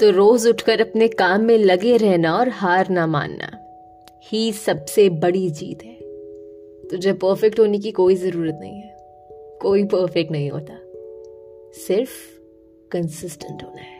तो रोज उठकर अपने काम में लगे रहना और हार ना मानना, ही सबसे बड़ी जीत है। तो तुझे परफेक्ट होने की कोई ज़रूरत नहीं है, कोई परफेक्ट नहीं होता, सिर्फ़ कंसिस्टेंट होना है।